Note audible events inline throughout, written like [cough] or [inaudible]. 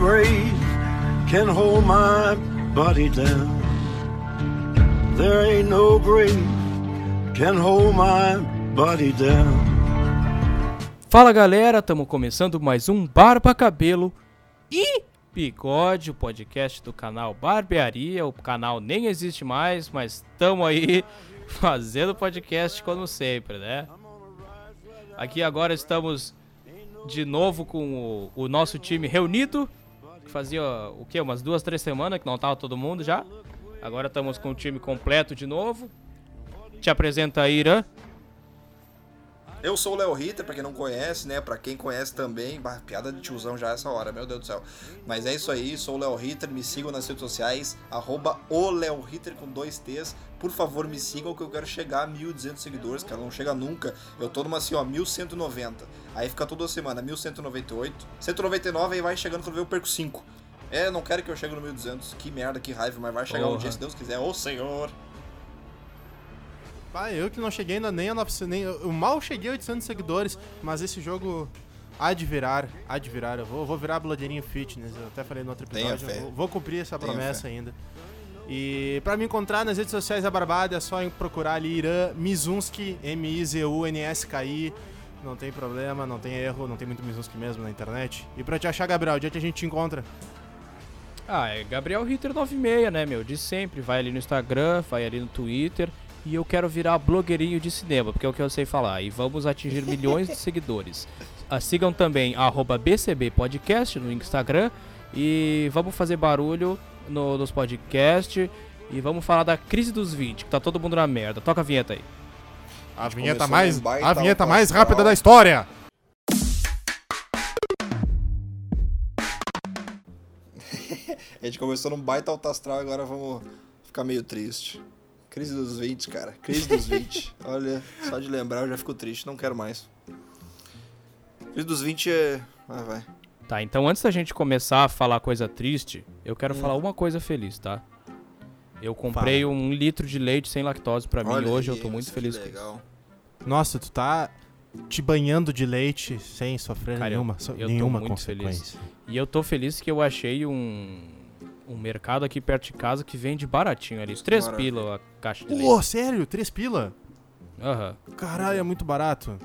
Can hold my body down. There ain't no grave can hold my body down. Fala galera, estamos começando mais um Barba Cabelo e Bigode, o podcast do canal Barbearia. O canal nem existe mais, mas estamos aí [laughs] fazendo podcast como sempre, né? Aqui agora estamos de novo com o, o nosso time reunido, que fazia o que? Umas duas, três semanas que não tava todo mundo já. Agora estamos com o time completo de novo. Te apresenta aí, Irã. Eu sou o Léo Ritter, pra quem não conhece, né? Pra quem conhece também, bah, piada de tiozão já essa hora, meu Deus do céu. Mas é isso aí, sou o Léo Ritter, me sigam nas redes sociais, arroba o Léo Ritter com dois T's. Por favor, me sigam que eu quero chegar a 1.200 seguidores, cara, não chega nunca. Eu tô numa assim, ó, 1.190. Aí fica toda semana, 1.198. 199 aí vai chegando quando eu perco 5. É, não quero que eu chegue no 1.200, que merda, que raiva, mas vai chegar um Porra. dia, se Deus quiser. Ô Senhor! Ah, eu que não cheguei ainda nem a 900, nem, eu mal cheguei a 800 seguidores, mas esse jogo há de virar, há de virar. Eu vou, vou virar blogueirinho fitness, eu até falei no outro episódio. fé. Vou, vou cumprir essa Tenha promessa fé. ainda. E pra me encontrar nas redes sociais da Barbada é só procurar ali Irã Mizunski, M-I-Z-U-N-S-K-I. Não tem problema, não tem erro, não tem muito Mizunski mesmo na internet. E pra te achar, Gabriel, onde é que a gente te encontra? Ah, é Gabriel Ritter 96, né, meu? De sempre. Vai ali no Instagram, vai ali no Twitter. E eu quero virar blogueirinho de cinema, porque é o que eu sei falar. E vamos atingir [laughs] milhões de seguidores. Ah, sigam também arroba BCB Podcast no Instagram. E vamos fazer barulho no- nos podcasts. E vamos falar da crise dos 20, que tá todo mundo na merda. Toca a vinheta aí. A gente vinheta mais, a vinheta mais rápida da história. [laughs] A gente começou num baita alto astral, agora vamos ficar meio triste. Crise dos 20, cara. Crise dos 20. [laughs] Olha, só de lembrar eu já fico triste, não quero mais. Crise dos 20 é. Ah, vai. Tá, então antes da gente começar a falar coisa triste, eu quero Hum. falar uma coisa feliz, tá? Eu comprei um litro de leite sem lactose pra mim Olha e hoje aí, eu tô muito que feliz com isso. Nossa, tu tá te banhando de leite sem sofrer Cara, nenhuma, so- eu tô nenhuma muito feliz. consequência. E eu tô feliz que eu achei um, um mercado aqui perto de casa que vende baratinho ali. Três Maravilha. pila a caixa de Pô, leite. sério? Três pila? Aham. Caralho, é muito barato.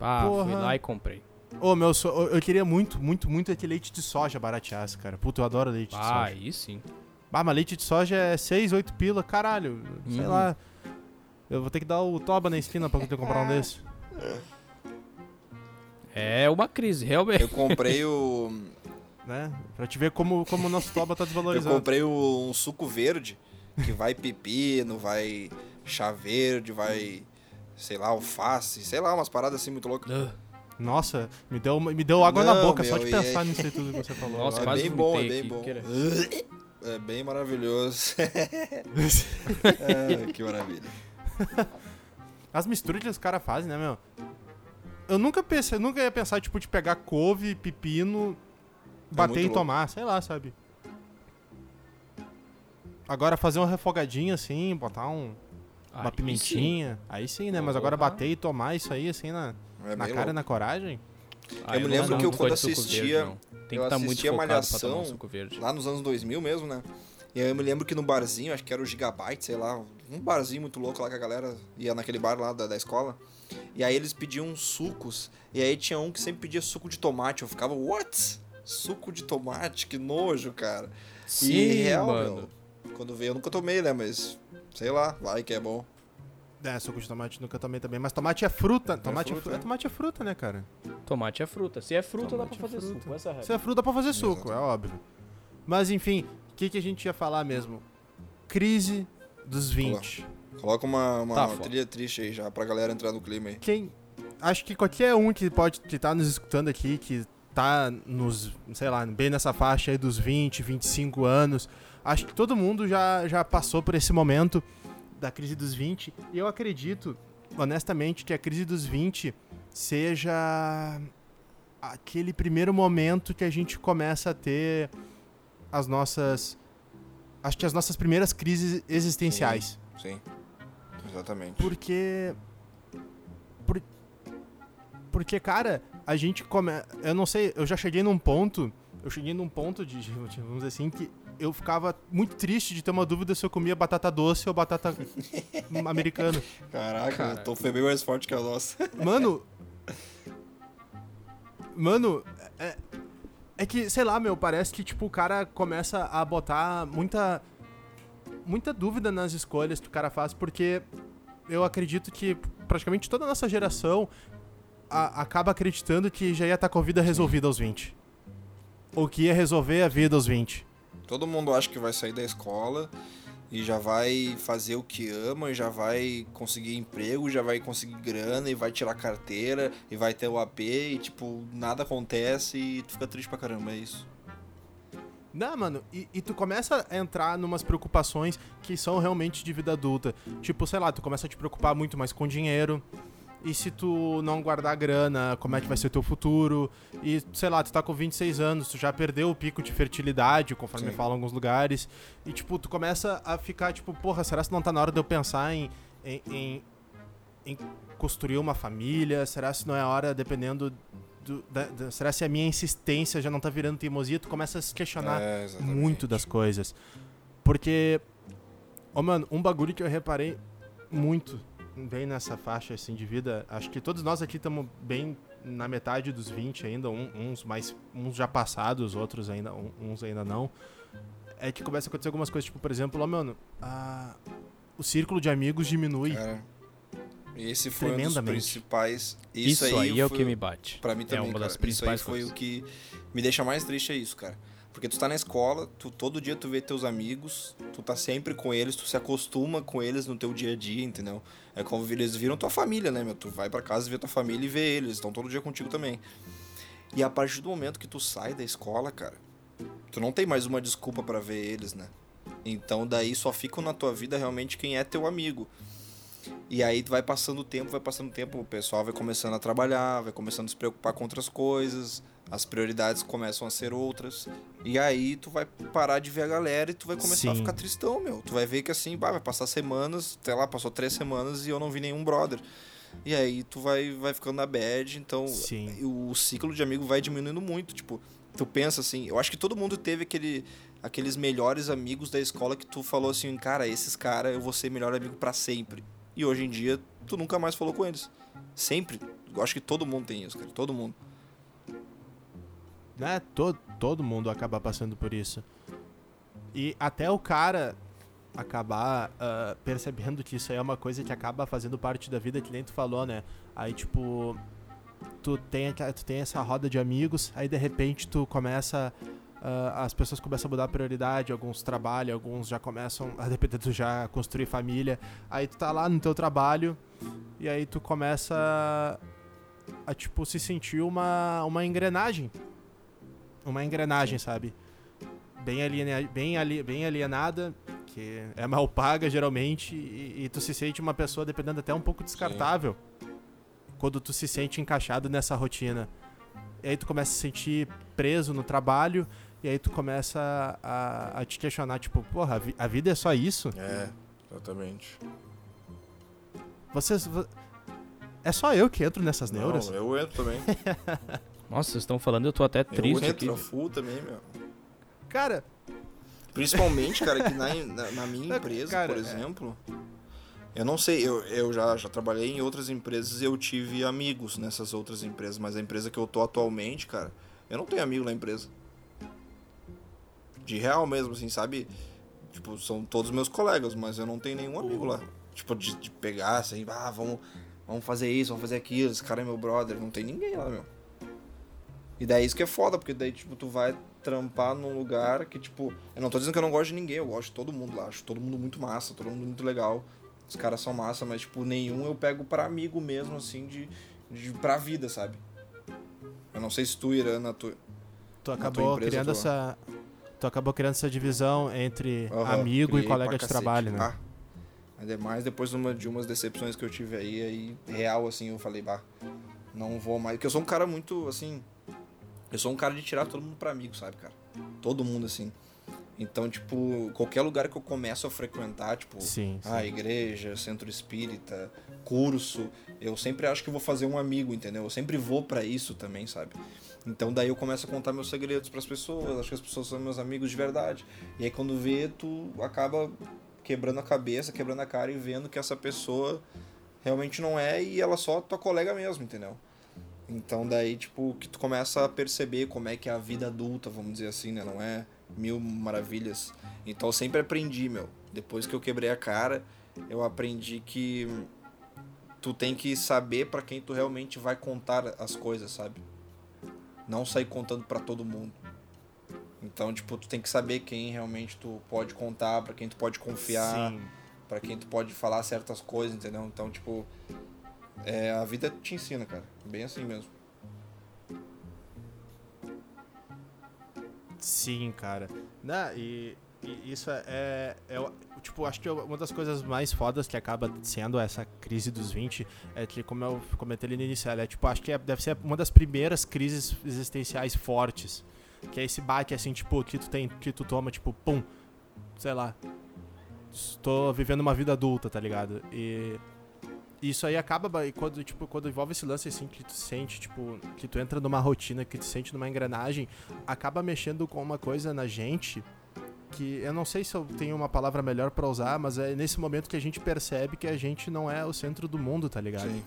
Ah, fui Porra. lá e comprei. Ô, meu, so- eu queria muito, muito, muito aquele leite de soja barateasse, cara. Puta, eu adoro leite de Ah, soja. aí sim. Ah, mas leite de soja é 6, 8 pila, caralho. Sei Uhum. lá. Eu vou ter que dar o toba na esquina pra eu comprar um desse. É uma crise, realmente. Eu comprei o. [laughs] Né? Pra te ver como, como o nosso toba tá Eu desvalorizado. comprei o- um suco verde que vai pepino, vai chá verde, vai. sei lá, alface, sei lá, umas paradas assim muito loucas. Ah, Nossa, me deu, me deu água na Não, boca só meu, de e pensar aí- nisso aí tudo que você falou. Nossa, é bem bom, é bem aqui, bom. [laughs] É bem maravilhoso. [laughs] É, que maravilha. [laughs] As misturas que os caras fazem, né, meu? Eu nunca pensei, eu nunca ia pensar, tipo, de pegar couve, pepino, bater muito e louco. tomar, sei lá, sabe? Agora fazer um refogadinho assim, botar um, uma aí pimentinha, aí sim, né? Mas agora bater e tomar isso aí, assim, na, É na cara e louco. na coragem. sim. Ah, Eu me não lembro sou que eu, muito quando assistia- verde, não. Tem que eu estar muito pra tomar Malhação um suco verde. lá nos anos 2000 mesmo, né? E aí eu me lembro que no barzinho, acho que era o Gigabyte, sei lá, um barzinho muito louco lá que a galera ia naquele bar lá da, da escola. E aí eles pediam sucos, e aí tinha um que sempre pedia suco de tomate. Eu ficava, what? Suco de tomate? Que nojo, cara. Sim, e real, mano. meu, quando veio eu nunca tomei, né? Mas, sei lá, vai que é bom. É, suco de tomate nunca tomei também. Mas tomate é fruta. Tomate é, fruta, fruta, é. tomate é fruta, né, cara? Tomate é fruta. Se é fruta, Tomate dá pra é fazer fruta. suco. Essa é a Se é fruta, dá pra fazer suco, é óbvio. Mas enfim, o que, que a gente ia falar mesmo? Crise dos 20. Coloca uma, uma Tá, foda. trilha triste aí já pra galera entrar no clima aí. Quem. Acho que qualquer um que pode que tá nos escutando aqui, que tá nos, sei lá, bem nessa faixa aí dos 20, 25 anos, acho que todo mundo já, já passou por esse momento da crise dos 20. E eu acredito, honestamente, que a crise dos 20 seja aquele primeiro momento que a gente começa a ter as nossas. Acho que as nossas primeiras crises existenciais. Sim. Exatamente. Porque. Por, porque, cara, a gente come. Eu não sei, eu já cheguei num ponto. Eu cheguei num ponto de, vamos dizer assim, que eu ficava muito triste de ter uma dúvida se eu comia batata doce ou batata [laughs] americana. Caraca, Cara. o Tom foi bem mais forte que a nossa. Mano. Mano, é, é que, sei lá, meu, parece que, tipo, o cara começa a botar muita. Muita dúvida nas escolhas que o cara faz, porque eu acredito que praticamente toda a nossa geração a- acaba acreditando que já ia estar com a vida resolvida aos 20. Ou que ia resolver a vida aos 20. Todo mundo acha que vai sair da escola e já vai fazer o que ama, e já vai conseguir emprego, já vai conseguir grana e vai tirar carteira e vai ter o AP e tipo, nada acontece e tu fica triste pra caramba, é isso. Não, mano, e, e tu começa a entrar numas preocupações que são realmente de vida adulta. Tipo, sei lá, tu começa a te preocupar muito mais com dinheiro. E se tu não guardar grana, como é que vai ser o teu futuro? E, sei lá, tu tá com 26 anos, tu já perdeu o pico de fertilidade, conforme Sim. falam em alguns lugares. E, tipo, tu começa a ficar, tipo, porra, será que não tá na hora de eu pensar em, em, em, em construir uma família? Será se não é a hora, dependendo do, da, da- será se a minha insistência já não tá virando teimosia? Tu começa a se questionar É, muito das coisas. Porque, ô mano, um bagulho que eu reparei muito bem nessa faixa assim de vida, acho que todos nós aqui estamos bem na metade dos 20 ainda, um- uns mais uns já passados, outros ainda um- uns ainda não. É que começa a acontecer algumas coisas, tipo, por exemplo, ó, mano, a- o círculo de amigos diminui. Cara, esse foi um dos principais. Isso, aí, é o foi- que me bate. Pra mim É também, uma cara. das principais Isso aí foi coisas. o que me deixa mais triste é isso, cara. Porque tu tá na escola, tu todo dia tu vê teus amigos, tu tá sempre com eles, tu se acostuma com eles no teu dia a dia, entendeu? É como eles viram tua família, né, meu? Tu vai pra casa ver tua família e vê eles, estão todo dia contigo também. E a partir do momento que tu sai da escola, cara, tu não tem mais uma desculpa pra ver eles, né? Então daí só ficam na tua vida realmente quem é teu amigo. E aí tu vai passando o tempo, vai passando o tempo, o pessoal vai começando a trabalhar, vai começando a se preocupar com outras coisas, as prioridades começam a ser outras. E aí tu vai parar de ver a galera e tu vai começar a Sim. ficar tristão, meu. Tu vai ver que assim, bah, vai passar semanas, até lá, passou três semanas e eu não vi nenhum brother. E aí tu vai, vai ficando na bad, então Sim. o ciclo de amigo vai diminuindo muito, tipo, tu pensa assim, eu acho que todo mundo teve aquele aqueles melhores amigos da escola que tu falou assim, cara, esses caras eu vou ser melhor amigo pra sempre. E hoje em dia tu nunca mais falou com eles. Sempre. Eu acho que todo mundo tem isso, cara, todo mundo. Né? Todo, todo mundo acaba passando por isso. E até o cara acabar ah, percebendo que isso aí é uma coisa que acaba fazendo parte da vida, que nem tu falou, né? Aí, tipo, tu tem, tu tem essa roda de amigos, aí de repente tu começa. ah, as pessoas começam a mudar a prioridade, alguns trabalham, alguns já começam, a depender tu já construir família. Aí tu tá lá no teu trabalho e aí tu começa a, tipo, se sentir uma, uma engrenagem uma engrenagem, sabe? Bem, aliena, bem, ali, bem alienada, que é mal paga geralmente, e, e tu se sente uma pessoa, dependendo até um pouco descartável, quando tu se sente encaixado nessa rotina. E aí tu começa a se sentir preso no trabalho, e aí tu começa a, a te questionar, tipo, porra, a, vi- a vida é só isso? É, exatamente. Vocês... vo- É só eu que entro nessas neuras? Não, eu entro também. [laughs] Nossa, vocês estão falando, eu tô até eu triste aqui. entro full também, meu. Cara, Principalmente, cara, que [laughs] na, na, na minha empresa, Cara, por é. exemplo, eu não sei, eu, eu já, já trabalhei em outras empresas e eu tive amigos nessas outras empresas, mas a empresa que eu tô atualmente, cara, eu não tenho amigo na empresa. De real mesmo, assim, sabe? Tipo, são todos meus colegas, mas eu não tenho nenhum amigo lá. Tipo, de, de pegar, assim, ah, vamos, vamos fazer isso, vamos fazer aquilo, esse cara é meu brother, não tem ninguém lá, meu. E daí isso que é foda, porque daí, tipo, tu vai trampar num lugar que, tipo, eu não tô dizendo que eu não gosto de ninguém, eu gosto de todo mundo lá, acho todo mundo muito massa, todo mundo muito legal. Os caras são massa, mas, tipo, nenhum eu pego pra amigo mesmo, assim, de, de pra vida, sabe? Eu não sei se tu, Irã, na tua. tu tua acabou empresa, criando tu- essa... Tu acabou criando essa divisão entre Aham, amigo e colega de cacete. trabalho, né? Ah, ainda mais depois de, uma, de umas decepções que eu tive aí, aí, real, assim, eu falei, bah, não vou mais. Porque eu sou um cara muito, assim. Eu sou um cara de tirar todo mundo pra amigo, sabe, cara? Todo mundo, assim. Então, tipo, qualquer lugar que eu começo a frequentar, tipo, Sim, sim. a igreja, centro espírita, curso, eu sempre acho que vou fazer um amigo, entendeu? Eu sempre vou pra isso também, sabe? Então daí eu começo a contar meus segredos pras pessoas, acho que as pessoas são meus amigos de verdade. E aí quando vê, tu acaba quebrando a cabeça, quebrando a cara e vendo que essa pessoa realmente não é e ela só tua colega mesmo, entendeu? Então daí, tipo, que tu começa a perceber como é que é a vida adulta, vamos dizer assim, né? Não é mil maravilhas. Então eu sempre aprendi, meu. Depois que eu quebrei a cara, eu aprendi que tu tem que saber pra quem tu realmente vai contar as coisas, sabe? Não sair contando pra todo mundo. Então, tipo, tu tem que saber quem realmente tu pode contar, pra quem tu pode confiar, pra quem tu pode falar certas coisas, entendeu? Então, tipo, é, a vida te ensina, cara. Bem assim mesmo. Sim, cara. Né? E, e isso é, é, é Tipo, acho que uma das coisas mais fodas que acaba sendo essa crise dos 20 é que, como eu comentei ali no início, é, tipo, acho que é- deve ser uma das primeiras crises existenciais fortes. Que é esse baque, assim, tipo, que tu tem, que tu toma, tipo, pum, sei lá. Estou vivendo uma vida adulta, tá ligado? E isso aí acaba ba- e quando tipo quando envolve esse lance assim que tu sente tipo que tu entra numa rotina que tu sente numa engrenagem acaba mexendo com uma coisa na gente que eu não sei se eu tenho uma palavra melhor pra usar mas é nesse momento que a gente percebe que a gente não é o centro do mundo tá ligado Sim.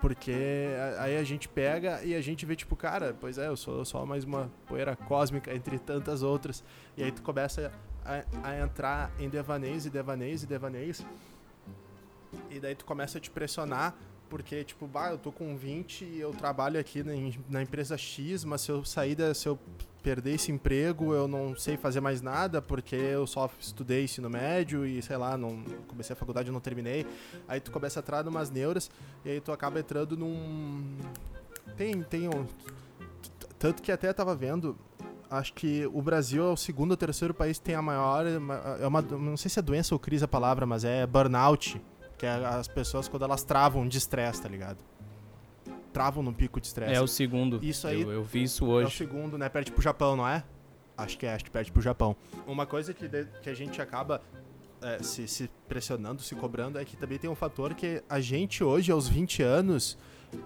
porque aí a gente pega e a gente vê, tipo, cara, pois é, eu sou só mais uma poeira cósmica entre tantas outras. E aí tu começa a, a entrar em devaneios e devaneios e devaneios. E daí tu começa a te pressionar, porque, tipo, bah, eu tô com 20 e eu trabalho aqui na, na empresa X, mas se eu sair da. Se eu perder esse emprego, eu não sei fazer mais nada, porque eu só estudei ensino médio e, sei lá, não comecei a faculdade e não terminei. Aí tu começa a entrar numas neuras e aí tu acaba entrando num. Tem, tem um. Tanto que até tava vendo. Acho que o Brasil é o segundo ou terceiro país que tem a maior. É uma, não sei se é doença ou crise a palavra, mas é burnout. Que é as pessoas quando elas travam de estresse, tá ligado? Travam num pico de estresse. É o segundo. Isso aí- Eu, eu vi isso É o hoje. segundo, né? Perde pro Japão, não é? Acho que é, acho que perde pro Japão. Uma coisa que, de- que a gente acaba é, se, se pressionando, se cobrando, é que também tem um fator que a gente hoje, aos 20 anos,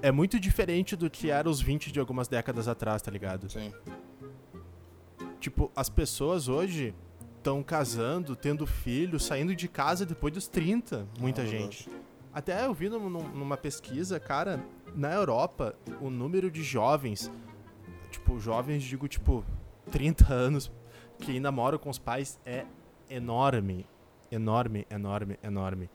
é muito diferente do que era os 20 de algumas décadas atrás, tá ligado? Sim. Tipo, as pessoas hoje estão casando, tendo filho, saindo de casa depois dos 30, muita Ah, gente. Até eu vi num- num- numa pesquisa, cara, na Europa, o número de jovens, tipo, jovens, digo, tipo, 30 anos, que ainda moram com os pais é enorme. Enorme, enorme, enorme.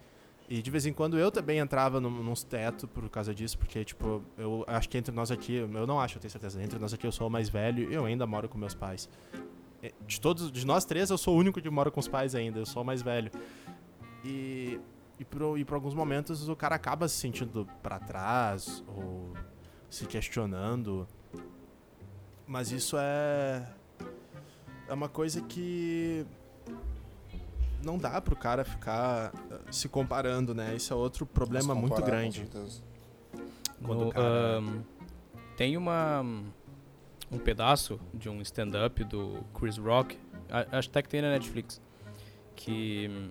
E de vez em quando eu também entrava num, nos tetos por causa disso, porque, tipo, eu acho que entre nós aqui, eu não acho, eu tenho certeza, entre nós aqui eu sou o mais velho e eu ainda moro com meus pais. É, De todos, de nós três, eu sou o único que mora com os pais ainda, eu sou o mais velho. E, e, por, e por alguns momentos o cara acaba se sentindo pra trás, ou se questionando. Mas isso é. É uma coisa que. Não dá pro cara ficar eh, se comparando, né? Isso é outro problema muito grande. Quando No, o cara- ahn, tem uma um pedaço de um stand-up do Chris Rock, acho até que tem na Netflix, que hum,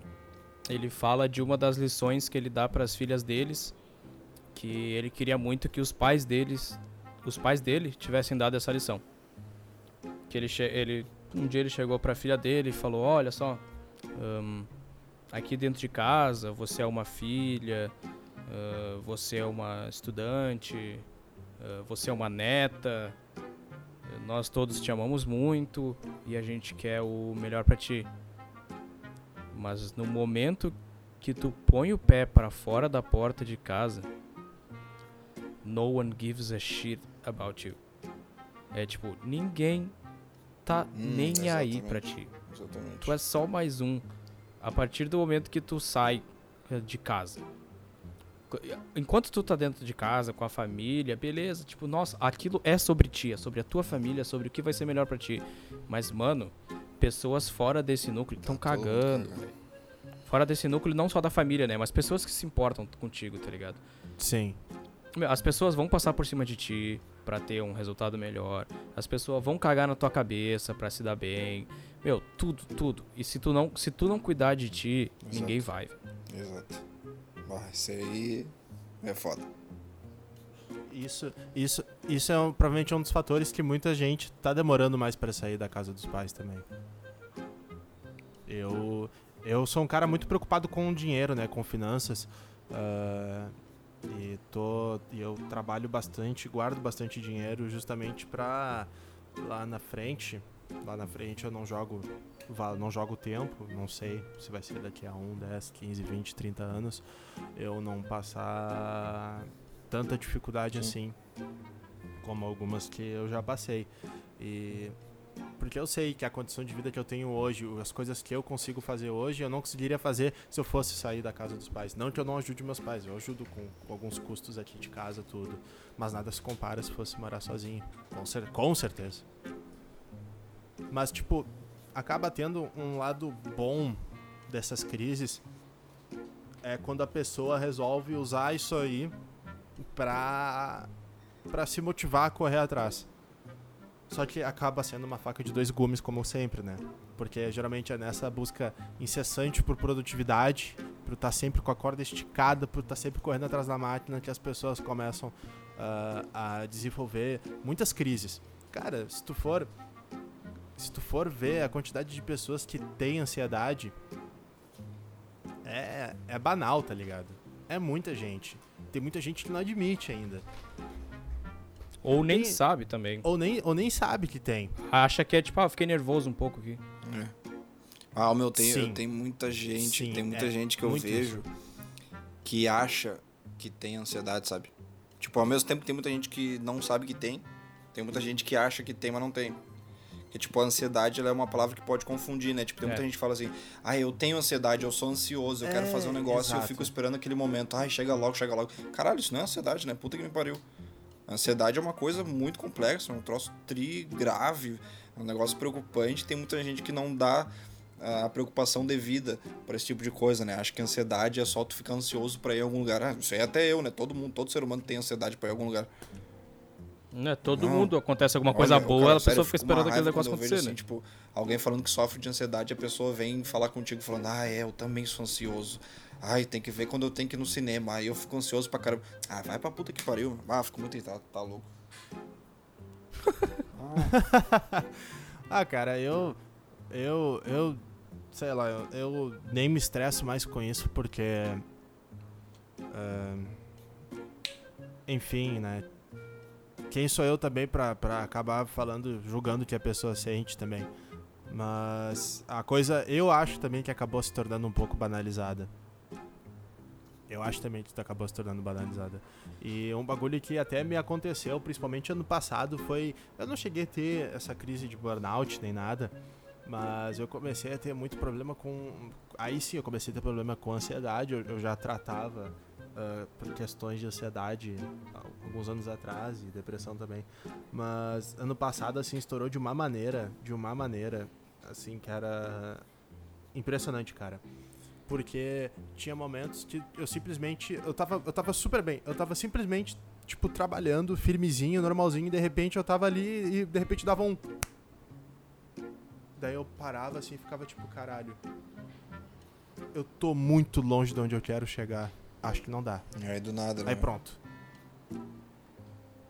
ele fala de uma das lições que ele dá para as filhas deles, que ele queria muito que os pais deles, os pais dele tivessem dado essa lição. Que ele, ele um dia ele chegou para a filha dele e falou: "Olha só, hum, aqui dentro de casa você é uma filha, ah, você é uma estudante, ah, você é uma neta, nós todos te amamos muito e a gente quer o melhor pra ti. Mas no momento que tu põe o pé pra fora da porta de casa, no one gives a shit about you. É tipo, ninguém tá Hum, nem aí exatamente. pra ti. Exatamente. Tu é só mais um. A partir do momento que tu sai eh, de casa. Co- Enquanto tu tá dentro de casa, com a família, beleza, tipo, nossa, aquilo é sobre ti, é sobre a tua família, é sobre o que vai ser melhor pra ti. Mas, mano, pessoas fora desse núcleo estão Tá cagando. Fora desse núcleo, não só da família, né? Mas pessoas que se importam contigo, tá ligado? Sim. As pessoas vão passar por cima de ti pra ter um resultado melhor. As pessoas vão cagar na tua cabeça pra se dar bem. Meu, tudo, tudo. E se tu não, se tu não cuidar de ti, Exato. ninguém vai. Exato. Ah, isso aí é foda. Isso, isso, isso é um- provavelmente um dos fatores que muita gente tá demorando mais pra sair da casa dos pais também. Eu, eu sou um cara muito preocupado com dinheiro, né, com finanças. ah, e tô, e eu trabalho bastante, guardo bastante dinheiro justamente pra lá na frente, lá na frente eu não jogo, não jogo tempo, não sei se vai ser daqui a 1, 10, 15, 20, 30 anos, eu não passar tanta dificuldade assim como algumas que eu já passei. E porque eu sei que a condição de vida que eu tenho hoje, as coisas que eu consigo fazer hoje, eu não conseguiria fazer se eu fosse sair da casa dos pais. Não que eu não ajude meus pais, eu ajudo com, com alguns custos aqui de casa, tudo. Mas nada se compara se fosse morar sozinho. Com, cer com certeza. Mas, tipo, acaba tendo um lado bom dessas crises. É quando a pessoa resolve usar isso aí pra, pra se motivar a correr atrás. Só que acaba sendo uma faca de dois gumes, como sempre, né? Porque geralmente é nessa busca incessante por produtividade, por estar sempre com a corda esticada, por estar sempre correndo atrás da máquina, que as pessoas começam ah, a desenvolver muitas crises. Cara, se tu for. Se tu for ver a quantidade de pessoas que têm ansiedade, é, é banal, tá ligado? É muita gente. Tem muita gente que não admite ainda. Ou nem Tem- sabe também. Ou nem, ou nem sabe que tem. Acha que é tipo, ah, fiquei nervoso um pouco aqui. Ah, o meu tem, Sim. eu tenho muita gente, Sim, tem muita é, gente que eu vejo que acha que tem ansiedade, sabe? Tipo, ao mesmo tempo tem muita gente que não sabe que tem, tem muita gente que acha que tem, mas não tem. Que tipo, a ansiedade é uma palavra que pode confundir, né? Tipo, tem muita É. gente que fala assim: "Ah, eu tenho ansiedade, eu sou ansioso, eu quero É, fazer um negócio, e eu fico esperando aquele momento. Ai, chega logo, chega logo". Caralho, isso não é ansiedade, né? Puta que me pariu. A ansiedade é uma coisa muito complexa, é um troço tri grave, é um negócio preocupante. Tem muita gente que não dá a preocupação devida para esse tipo de coisa, né? Acho que ansiedade é só tu ficar ansioso para ir a algum lugar. Ah, isso aí é até eu, né? Todo mundo, todo ser humano tem ansiedade para ir a algum lugar. Né? Todo Não. mundo acontece alguma coisa Olha, boa, cara, a sério, pessoa eu fica esperando aquele negócio vejo, acontecer, né? assim, tipo, alguém falando que sofre de ansiedade, a pessoa vem falar contigo falando: "Ah, é, eu também sou ansioso". Ai, tem que ver quando eu tenho que ir no cinema. Aí eu fico ansioso pra caramba. Ah, vai pra puta que pariu. Ah, fico muito irritado, tá louco. [laughs] Ah, cara, eu. Eu. Eu. Sei lá, eu, eu nem me estresso mais com isso porque. ah, enfim, né? Quem sou eu também pra acabar falando, julgando que a pessoa sente também. Mas a coisa, eu acho também que acabou se tornando um pouco banalizada. Eu acho também que acabou se tornando banalizada. E um bagulho que até me aconteceu, principalmente ano passado, foi. Eu não cheguei a ter essa crise de burnout nem nada, mas eu comecei a ter muito problema com. Aí sim eu comecei a ter problema com ansiedade. Eu, eu já tratava ah, por questões de ansiedade alguns anos atrás e depressão também. Mas ano passado, assim, estourou de uma maneira, de uma maneira, assim, que era impressionante, cara. Porque tinha momentos que eu simplesmente. Eu tava, eu tava super bem. Eu tava simplesmente, tipo, trabalhando, firmezinho, normalzinho, e de repente eu tava ali e de repente dava um. Daí eu parava assim e ficava tipo, caralho. Eu tô muito longe de onde eu quero chegar. Acho que não dá. Aí do nada, né? Aí pronto.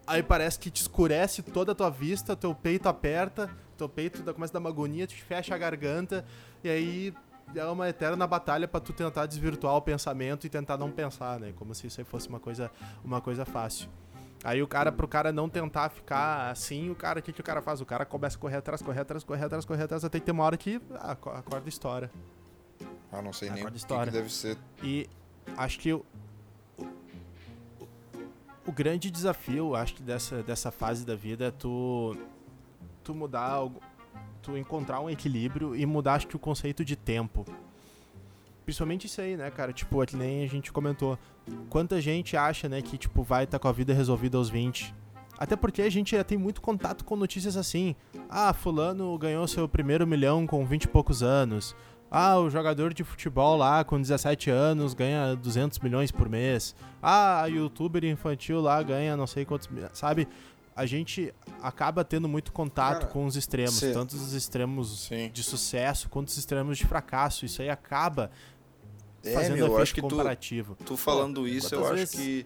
Aí parece que te escurece toda a tua vista, teu peito aperta, teu peito começa a dar uma agonia, te fecha a garganta, e aí é uma eterna batalha pra tu tentar desvirtuar o pensamento e tentar não pensar, né? Como se isso aí fosse uma coisa, uma coisa fácil. Aí o cara, pro cara não tentar ficar assim, o cara, o que, que o cara faz? O cara começa a correr atrás, correr atrás, correr atrás, correr atrás, até que tem uma hora que ah, a a corda estoura. Ah, não sei Ah, nem o que, que história. deve ser. E acho que o grande desafio, acho que dessa, dessa fase da vida é tu, tu mudar algo, tu encontrar um equilíbrio e mudar, acho que o conceito de tempo. Principalmente isso aí, né, cara? Tipo, é nem a gente comentou. Quanta gente acha, né, que, tipo, vai estar com a vida resolvida aos 20. Até porque a gente já tem muito contato com notícias assim. Ah, fulano ganhou seu primeiro milhão com 20 e poucos anos. Ah, o jogador de futebol lá com 17 anos ganha 200 milhões por mês. Ah, a youtuber infantil lá ganha não sei quantos, sabe? A gente acaba tendo muito contato Cara, com os extremos, sim. tanto os extremos Sim. de sucesso quanto os extremos de fracasso. Isso aí acaba É, fazendo meu, eu efeito que tu, comparativo. tu falando isso, eu quantas acho vezes- que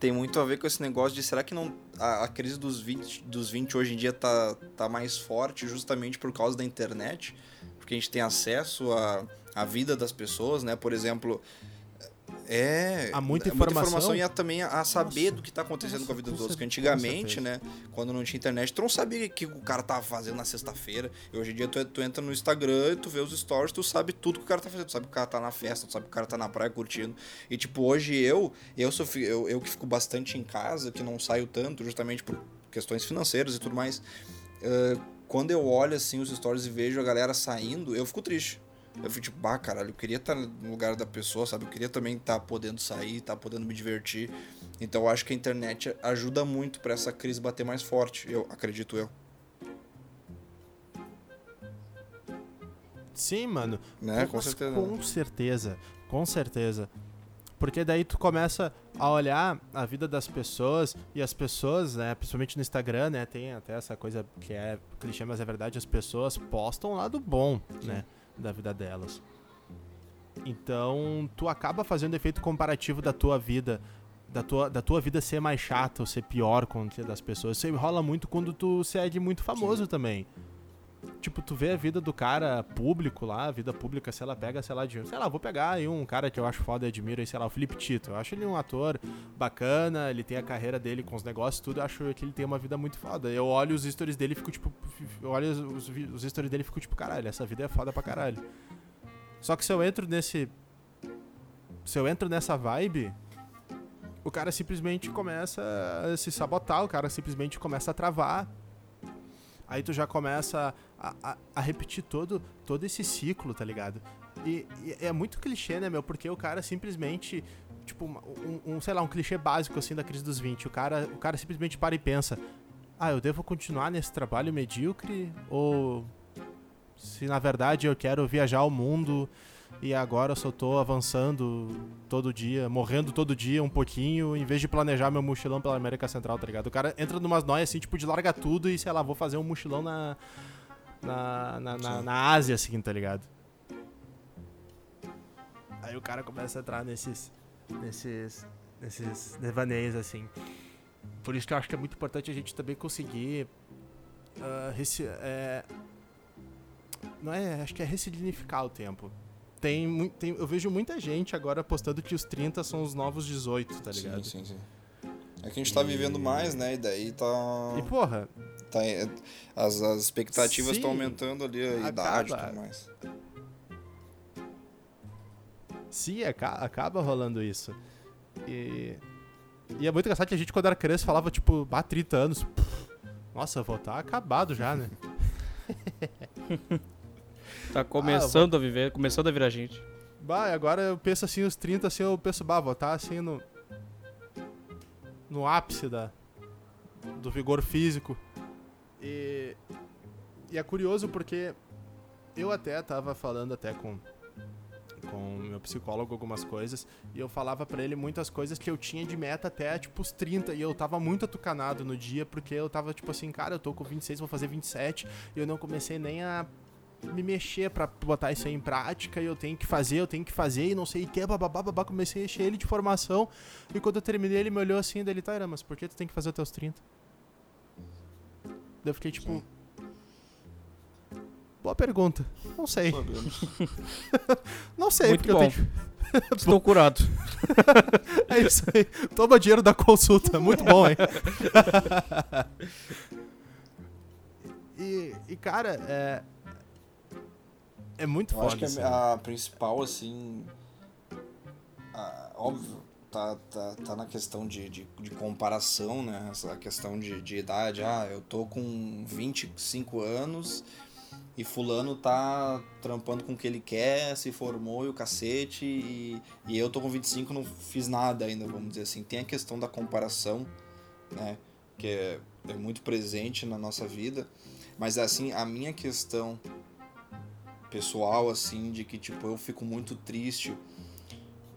tem muito a ver com esse negócio de será que não a, a crise dos 20, dos 20 hoje em dia tá, tá mais forte justamente por causa da internet? Porque a gente tem acesso à, à vida das pessoas, né? Por exemplo, é Há muita é informação. e há também a, saber Nossa, do que tá acontecendo nossa, com a vida dos outros. cer- Que com antigamente, né, quando não tinha internet, tu não sabia o que o cara tava fazendo na sexta-feira. E hoje em dia tu, tu entra no Instagram e tu vê os stories, tu sabe tudo que o cara tá fazendo. Tu sabe que o cara tá na festa, tu sabe que o cara tá na praia curtindo. E tipo, hoje eu, eu, sou, eu, eu que fico bastante em casa, que não saio tanto, justamente por questões financeiras e tudo mais. eh, quando eu olho assim os stories e vejo a galera saindo, eu fico triste. Eu fico tipo, bah, caralho, eu queria estar no lugar da pessoa, sabe? Eu queria também estar podendo sair, estar podendo me divertir. Então eu acho que a internet ajuda muito pra essa crise bater mais forte, eu acredito eu. Sim, mano. Né? Com certeza. Com certeza, com certeza. Porque daí tu começa a olhar a vida das pessoas e as pessoas, né, principalmente no Instagram, né, tem até essa coisa que é clichê, mas é verdade, as pessoas postam o lado bom, né, da vida delas. Então, tu acaba fazendo efeito comparativo da tua vida, da tua, da tua vida ser mais chata ou ser pior com a das pessoas. Isso rola muito quando tu segue muito famoso também. Tipo, tu vê a vida do cara público lá, a vida pública, se ela pega, sei lá, de. Sei lá, vou pegar aí um cara que eu acho foda e admiro aí, sei lá, o Felipe Tito. Eu acho ele um ator bacana, ele tem a carreira dele com os negócios tudo, eu acho que ele tem uma vida muito foda. Eu olho os stories dele e fico tipo. Eu olho os, os, stories dele e fico tipo, caralho, essa vida é foda pra caralho. Só que se eu entro nesse. Se eu entro nessa vibe, o cara simplesmente começa a se sabotar, o cara simplesmente começa a travar. Aí tu já começa a, a- a repetir todo, todo esse ciclo, tá ligado? E, e é muito clichê, né, meu? Porque o cara simplesmente. Tipo, um, um, sei lá, um clichê básico assim da crise dos 20. O cara, o cara simplesmente para e pensa: Ah, eu devo continuar nesse trabalho medíocre? Ou se na verdade eu quero viajar ao mundo e agora eu só tô avançando todo dia, morrendo todo dia um pouquinho, em vez de planejar meu mochilão pela América Central, tá ligado? O cara entra numas noias assim, tipo, de larga tudo e, sei lá, vou fazer um mochilão na. Na, na, na, na Ásia, assim, tá ligado? Aí o cara começa a entrar nesses. nesses. nesses devaneios, assim. Por isso que eu acho que é muito importante a gente também conseguir. reci- é, não é, acho que é ressignificar o tempo. Tem, tem, eu vejo muita gente agora postando que os 30 são os novos 18, tá ligado? Sim, sim, sim. É que a gente tá vivendo mais, né? E daí tá. E porra, tá as, as expectativas estão aumentando ali, a Acaba. idade e tudo mais. sim, aca- acaba rolando isso. E, e é muito engraçado que a gente, quando era criança, falava, tipo, ah, 30 anos. Pff, Nossa, eu vou estar acabado já, né? [laughs] Tá começando a viver, começando a virar gente. Bah, agora eu penso assim, os 30, assim, eu penso, bah, vou estar assim no. No ápice da, do vigor físico. E. E é curioso porque eu até tava falando até com. Com meu psicólogo algumas coisas. E eu falava pra ele muitas coisas que eu tinha de meta até, tipo, os 30. E eu tava muito atucanado no dia, porque eu tava, tipo assim, cara, eu tô com 26, vou fazer 27. E eu não comecei nem a me mexer pra botar isso aí em prática e eu tenho que fazer, eu tenho que fazer e não sei o que, bababá, babá, comecei a encher ele de formação e quando eu terminei ele me olhou assim, dele, tá, mas por que tu tem que fazer até os 30? Daí eu fiquei tipo... Boa pergunta. Não sei. [laughs] Não sei, Muito porque bom. eu tenho... [laughs] Estou curado. [laughs] É isso aí. Toma dinheiro da consulta. Muito bom, hein? e, e, cara, é... É muito Eu acho foda que isso, a, né? a principal, assim. a- óbvio, tá, tá, tá na questão de, de, de comparação, né? Essa questão de, de idade. Ah, eu tô com 25 anos e Fulano tá trampando com o que ele quer, se formou e o cacete, e, e eu tô com 25 não fiz nada ainda, vamos dizer assim. Tem a questão da comparação, né? Que é, é muito presente na nossa vida. Mas, assim, a minha questão pessoal, assim, de que, tipo, eu fico muito triste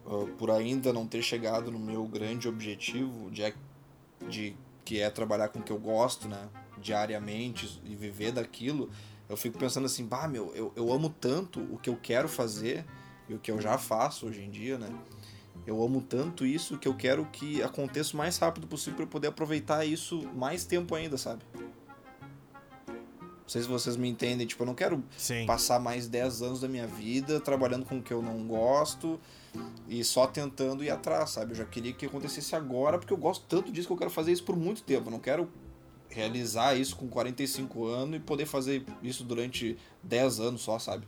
uh, por ainda não ter chegado no meu grande objetivo de, de que é trabalhar com o que eu gosto, né? Diariamente e viver daquilo. Eu fico pensando assim, bah, meu, eu, eu amo tanto o que eu quero fazer e o que eu já faço hoje em dia, né? Eu amo tanto isso que eu quero que aconteça o mais rápido possível para eu poder aproveitar isso mais tempo ainda, sabe? Não sei se vocês me entendem, tipo, eu não quero Sim. passar mais 10 anos da minha vida trabalhando com o que eu não gosto e só tentando ir atrás, sabe? Eu já queria que acontecesse agora porque eu gosto tanto disso que eu quero fazer isso por muito tempo. Eu não quero realizar isso com 45 anos e poder fazer isso durante 10 anos só, sabe?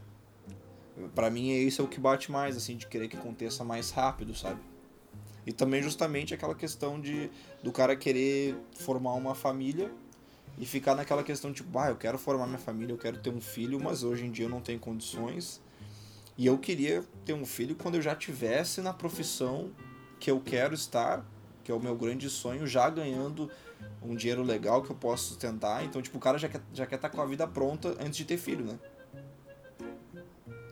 Para mim é isso é o que bate mais, assim, de querer que aconteça mais rápido, sabe? E também justamente aquela questão de do cara querer formar uma família e ficar naquela questão tipo, ah, eu quero formar minha família, eu quero ter um filho, mas hoje em dia eu não tenho condições. E eu queria ter um filho quando eu já tivesse na profissão que eu quero estar, que é o meu grande sonho, já ganhando um dinheiro legal que eu posso sustentar. Então, tipo, o cara já quer, já quer estar com a vida pronta antes de ter filho, né?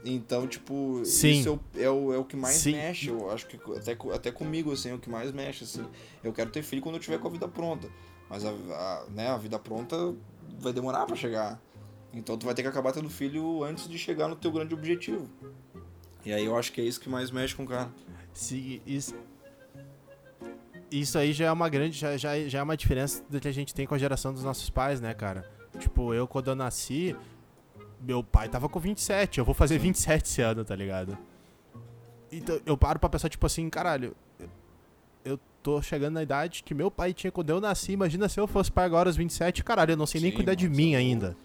Então, tipo, Sim. isso é o, é o, é que mais Sim. mexe. Eu acho que até, até comigo, assim, é o que mais mexe, assim. Eu quero ter filho quando eu tiver com a vida pronta. Mas a, a, né, a vida pronta vai demorar pra chegar. Então tu vai ter que acabar tendo filho antes de chegar no teu grande objetivo. E aí eu acho que é isso que mais mexe com o cara. Se, isso, isso aí já é uma grande, já, já, já é uma diferença do que a gente tem com a geração dos nossos pais, né, cara? Tipo, eu quando eu nasci, meu pai tava com 27, eu vou fazer 27 esse ano, tá ligado? Então eu paro pra pensar, tipo assim, caralho, tô chegando na idade que meu pai tinha quando eu nasci, imagina se eu fosse pai agora aos 27, caralho, eu não sei nem Sim, cuidar de mim é ainda.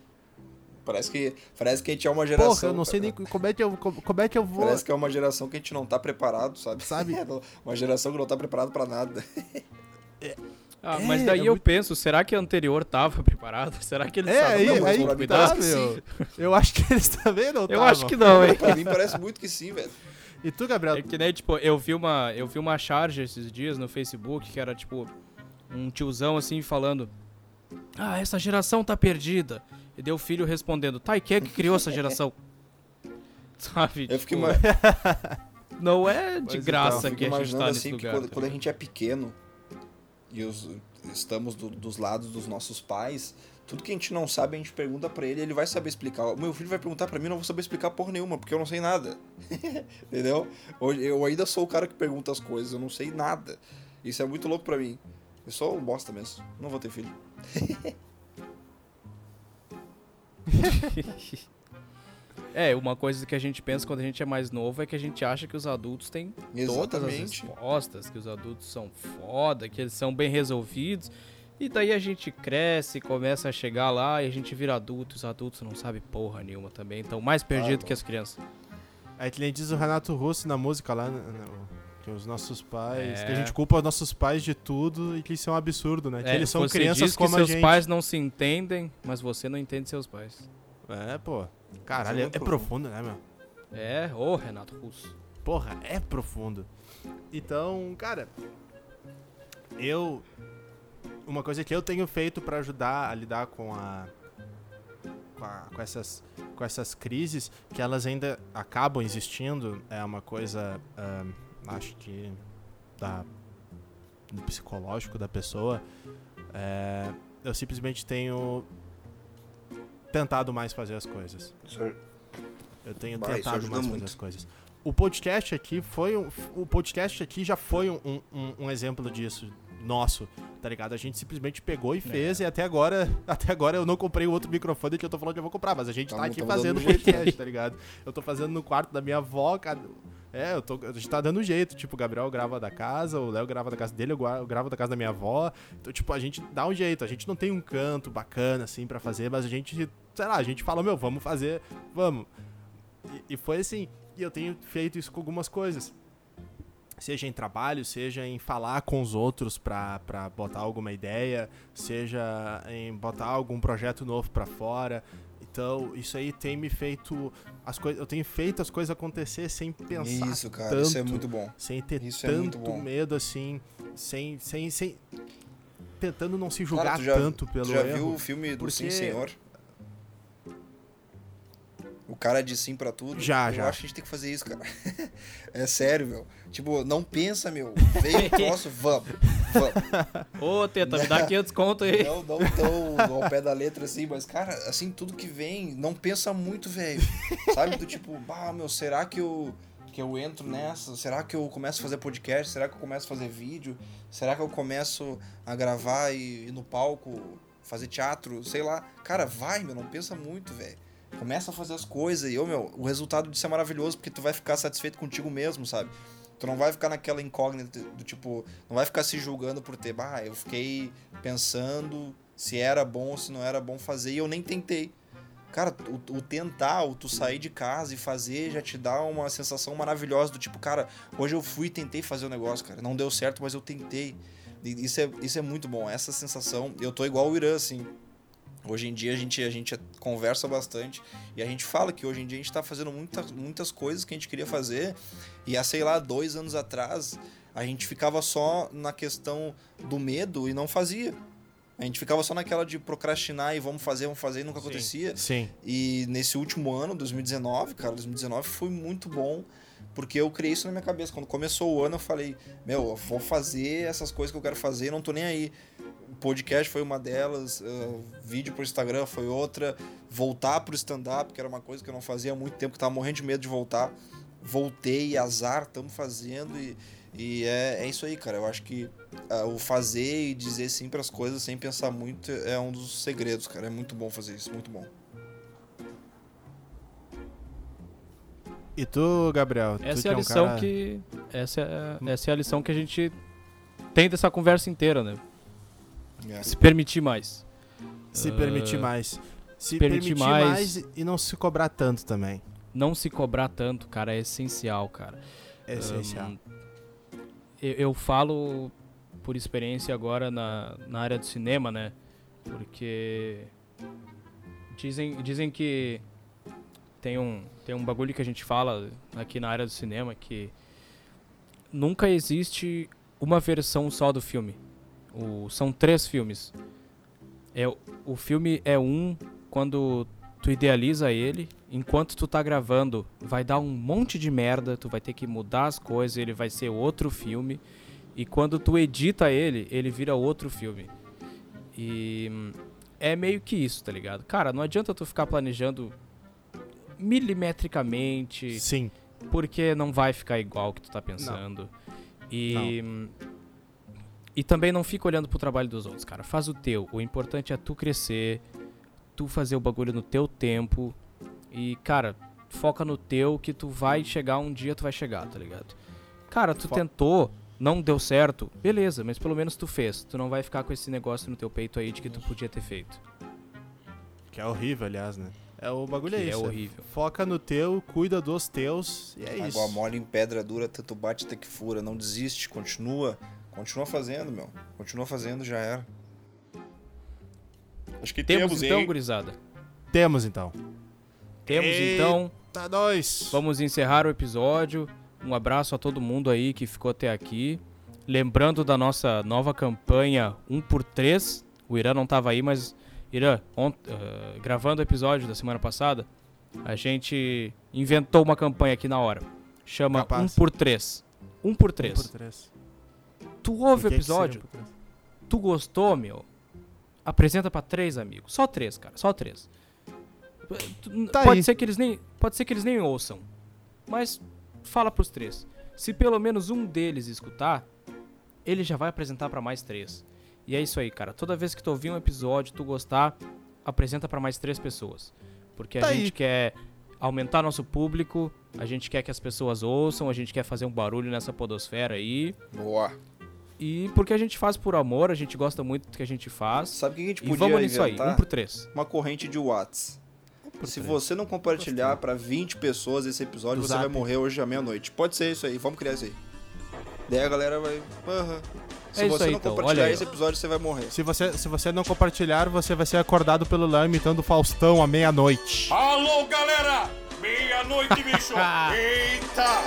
Parece que, parece que a gente é uma geração. Porra, eu não sei nem como é que eu, como, como é que eu vou... Parece que é uma geração que a gente não tá preparado, sabe? Sabe? [laughs] uma geração que não tá preparado pra nada. Ah, É, mas daí é eu muito- penso, será que a anterior tava [laughs] preparado? Será que eles É, estavam aí, com mas aí que cuidado? tá. Eu acho que eles também não Eu tavam. acho que não, hein? pra mim parece muito que sim, velho. E tu, Gabriel? É que nem, tipo, eu vi uma, eu vi uma charge esses dias no Facebook que era, tipo, um tiozão assim falando: Ah, essa geração tá perdida. E deu o filho respondendo: Tá, e quem é que criou essa geração? [laughs] Sabe? Eu tipo, ima- [laughs] Não é de Pois então, graça fico que a gente imaginando tá nesse assim que lugar. quando, tá quando a gente é pequeno e os- estamos do- dos lados dos nossos pais, tudo que a gente não sabe a gente pergunta pra ele, ele vai saber explicar. O meu filho vai perguntar pra mim, eu não vou saber explicar porra nenhuma, porque eu não sei nada. [laughs] Entendeu? Eu ainda sou o cara que pergunta as coisas, eu não sei nada. Isso é muito louco pra mim. Eu sou um bosta mesmo. Não vou ter filho. [laughs] É, uma coisa que a gente pensa quando a gente é mais novo é que a gente acha que os adultos têm todas as Exatamente. respostas, que os adultos são foda, que eles são bem resolvidos. E daí a gente cresce, começa a chegar lá e a gente vira adulto, os adultos não sabem porra nenhuma também, estão mais perdidos não. que as crianças. É que nem diz o Renato Russo na música lá, né, né, que os nossos pais. É. Que a gente culpa os nossos pais de tudo e que isso é um absurdo, né? Que É, eles são você crianças diz que como a seus gente. pais não se entendem, mas você não entende seus pais. É, pô. Caralho, é, é é profundo, né, meu? É, ô Renato Russo. Porra, é profundo. Então, cara, eu. Uma coisa que eu tenho feito pra ajudar a lidar com a. Com, a- com essas, com essas crises, que elas ainda acabam existindo, é uma coisa, ahn, acho que, da, do psicológico da pessoa. É, eu simplesmente tenho tentado mais fazer as coisas. Eu tenho isso tentado mais fazer muito. as coisas. O podcast aqui foi um, o podcast aqui já foi um, um, um exemplo disso nosso, tá ligado? A gente simplesmente pegou e fez e até agora, [laughs] até agora eu não comprei o outro microfone que eu tô falando que eu vou comprar, mas a gente tá Tamo- aqui tamo fazendo jeito. podcast, tá ligado? Eu tô fazendo no quarto da minha avó, cara. É, eu tô, a gente tá dando jeito. Tipo, o Gabriel grava da casa, o Léo grava da casa dele, eu gra- eu gravo da casa da minha avó. Então, tipo, a gente dá um jeito. A gente não tem um canto bacana, assim, pra fazer, mas a gente, sei lá, a gente fala, meu, vamos fazer, vamos. E, e foi assim. E eu tenho feito isso com algumas coisas. Seja em trabalho, seja em falar com os outros pra, pra botar alguma ideia, seja em botar algum projeto novo pra fora. Então, isso aí tem me feito. As coisas, eu tenho feito as coisas acontecer sem pensar Isso, cara, tanto, isso é muito bom. sem ter isso é tanto bom. medo assim, sem, sem, sem tentando não se julgar Cara, já, tanto pelo tu já erro. viu o filme do porque- Sim Senhor? O cara de sim pra tudo. Já, eu já. acho que a gente tem que fazer isso, cara. [laughs] é sério, meu. Tipo, não pensa, meu. Veio [laughs] o troço, vamos. Vamos. Ô, Teta, me dá 500 conto aí. Não, não tão ao pé da letra assim, mas, cara, assim, tudo que vem, não pensa muito, velho. Sabe? Do tipo, bah, meu, será que eu, que eu entro nessa? Será que eu começo a fazer podcast? Será que eu começo a fazer vídeo? Será que eu começo a gravar e ir no palco, fazer teatro? Sei lá. Cara, vai, meu, não pensa muito, velho. Começa a fazer as coisas e, ô, meu, o resultado disso é maravilhoso porque tu vai ficar satisfeito contigo mesmo, sabe? Tu não vai ficar naquela incógnita do tipo, não vai ficar se julgando por ter, bah, eu fiquei pensando se era bom ou se não era bom fazer e eu nem tentei. Cara, o, o tentar, o tu sair de casa e fazer já te dá uma sensação maravilhosa do tipo, cara, hoje eu fui e tentei fazer o negócio, cara. Não deu certo, mas eu tentei. Isso é, isso é muito bom, essa sensação. Eu tô igual o Irã, assim. Hoje em dia a gente, a gente conversa bastante e a gente fala que hoje em dia a gente tá fazendo muita, muitas coisas que a gente queria fazer e há, sei lá, dois anos atrás a gente ficava só na questão do medo e não fazia. A gente ficava só naquela de procrastinar e vamos fazer, vamos fazer e nunca Sim. acontecia. Sim. E nesse último ano, 2019, cara, 2019 foi muito bom, porque eu criei isso na minha cabeça. Quando começou o ano, eu falei, meu, eu vou fazer essas coisas que eu quero fazer, não tô nem aí. O podcast foi uma delas, uh, vídeo pro Instagram foi outra, voltar pro stand-up, que era uma coisa que eu não fazia há muito tempo, que tava morrendo de medo de voltar. Voltei, azar, estamos fazendo e, e é, é isso aí, cara. Eu acho que uh, o fazer e dizer sim para as coisas sem pensar muito é um dos segredos, cara. É muito bom fazer isso, muito bom. E tu, Gabriel? tu Essa que é a um lição cara- que. Essa é, essa é a lição que a gente tem dessa conversa inteira, né? É. Se permitir mais. Se Ah, permitir mais. Se permitir permitir, mais- mais... e não se cobrar tanto também. Não se cobrar tanto, cara, é essencial, cara. É essencial. Ahn, eu, eu falo por experiência agora na, na área do cinema, né? Porque dizem, dizem que tem um, tem um bagulho que a gente fala aqui na área do cinema que nunca existe uma versão só do filme. O, são três filmes. É, o- filme é um quando tu idealiza ele, enquanto tu tá gravando, vai dar um monte de merda, tu vai ter que mudar as coisas, ele vai ser outro filme. E quando tu edita ele, ele vira outro filme. E é meio que isso, tá ligado? Cara, não adianta tu ficar planejando milimetricamente, Sim. porque não vai ficar igual o que tu tá pensando. E hum, e também não fica olhando pro trabalho dos outros, cara. Faz o teu. O importante é tu crescer, tu fazer o bagulho no teu tempo e, cara, foca no teu que tu vai chegar um dia tu vai chegar, tá ligado? Cara, tu Fo- tentou, não deu certo, beleza, mas pelo menos tu fez. Tu não vai ficar com esse negócio no teu peito aí de que tu podia ter feito. Que é horrível, aliás, né? É o bagulho Que é é isso. horrível. Foca no teu, cuida dos teus e é isso. Água mole em pedra dura, tanto bate até que fura. Não desiste, continua. Continua fazendo, meu. Continua fazendo, já era. Acho que Temos, temos, então, hein? gurizada. Temos então. Temos Eita, então. nós. Vamos encerrar o episódio. Um abraço a todo mundo aí que ficou até aqui. Lembrando da nossa nova campanha 1x3. O Irã não tava aí, mas Irã, ont- eh, gravando o episódio da semana passada, a gente inventou uma campanha aqui na hora. Chama Capaz. 1x3. 1x3. Um por três. Tu ouve O episódio, tu gostou, meu? Apresenta pra três amigos. Só três, cara. Só três. Tá pode aí. ser que eles nem, pode ser que eles nem ouçam. Mas fala pros três. Se pelo menos um deles escutar, ele já vai apresentar pra mais três. E é isso aí, cara. Toda vez que tu ouvir um episódio, tu gostar, apresenta pra mais três pessoas. Porque a Tá aí. gente quer aumentar nosso público, a gente quer que as pessoas ouçam, a gente quer fazer um barulho nessa podosfera aí. Boa. E porque a gente faz por amor, a gente gosta muito do que a gente faz. Sabe o que a gente E podia vamos nisso aí, um por três. Uma corrente de Whats. por Se três. você não compartilhar pra 20 pessoas esse episódio, Do você vai Zap. morrer hoje à meia-noite. Pode ser isso aí, vamos criar isso aí. Daí a galera vai. Aham. Se É isso você aí, não então, compartilhar olha esse episódio, você vai morrer. Se você, se você não compartilhar, você vai ser acordado pelo Léo imitando o Faustão à meia-noite. Alô, galera! Meia-noite, bicho! [laughs] Eita!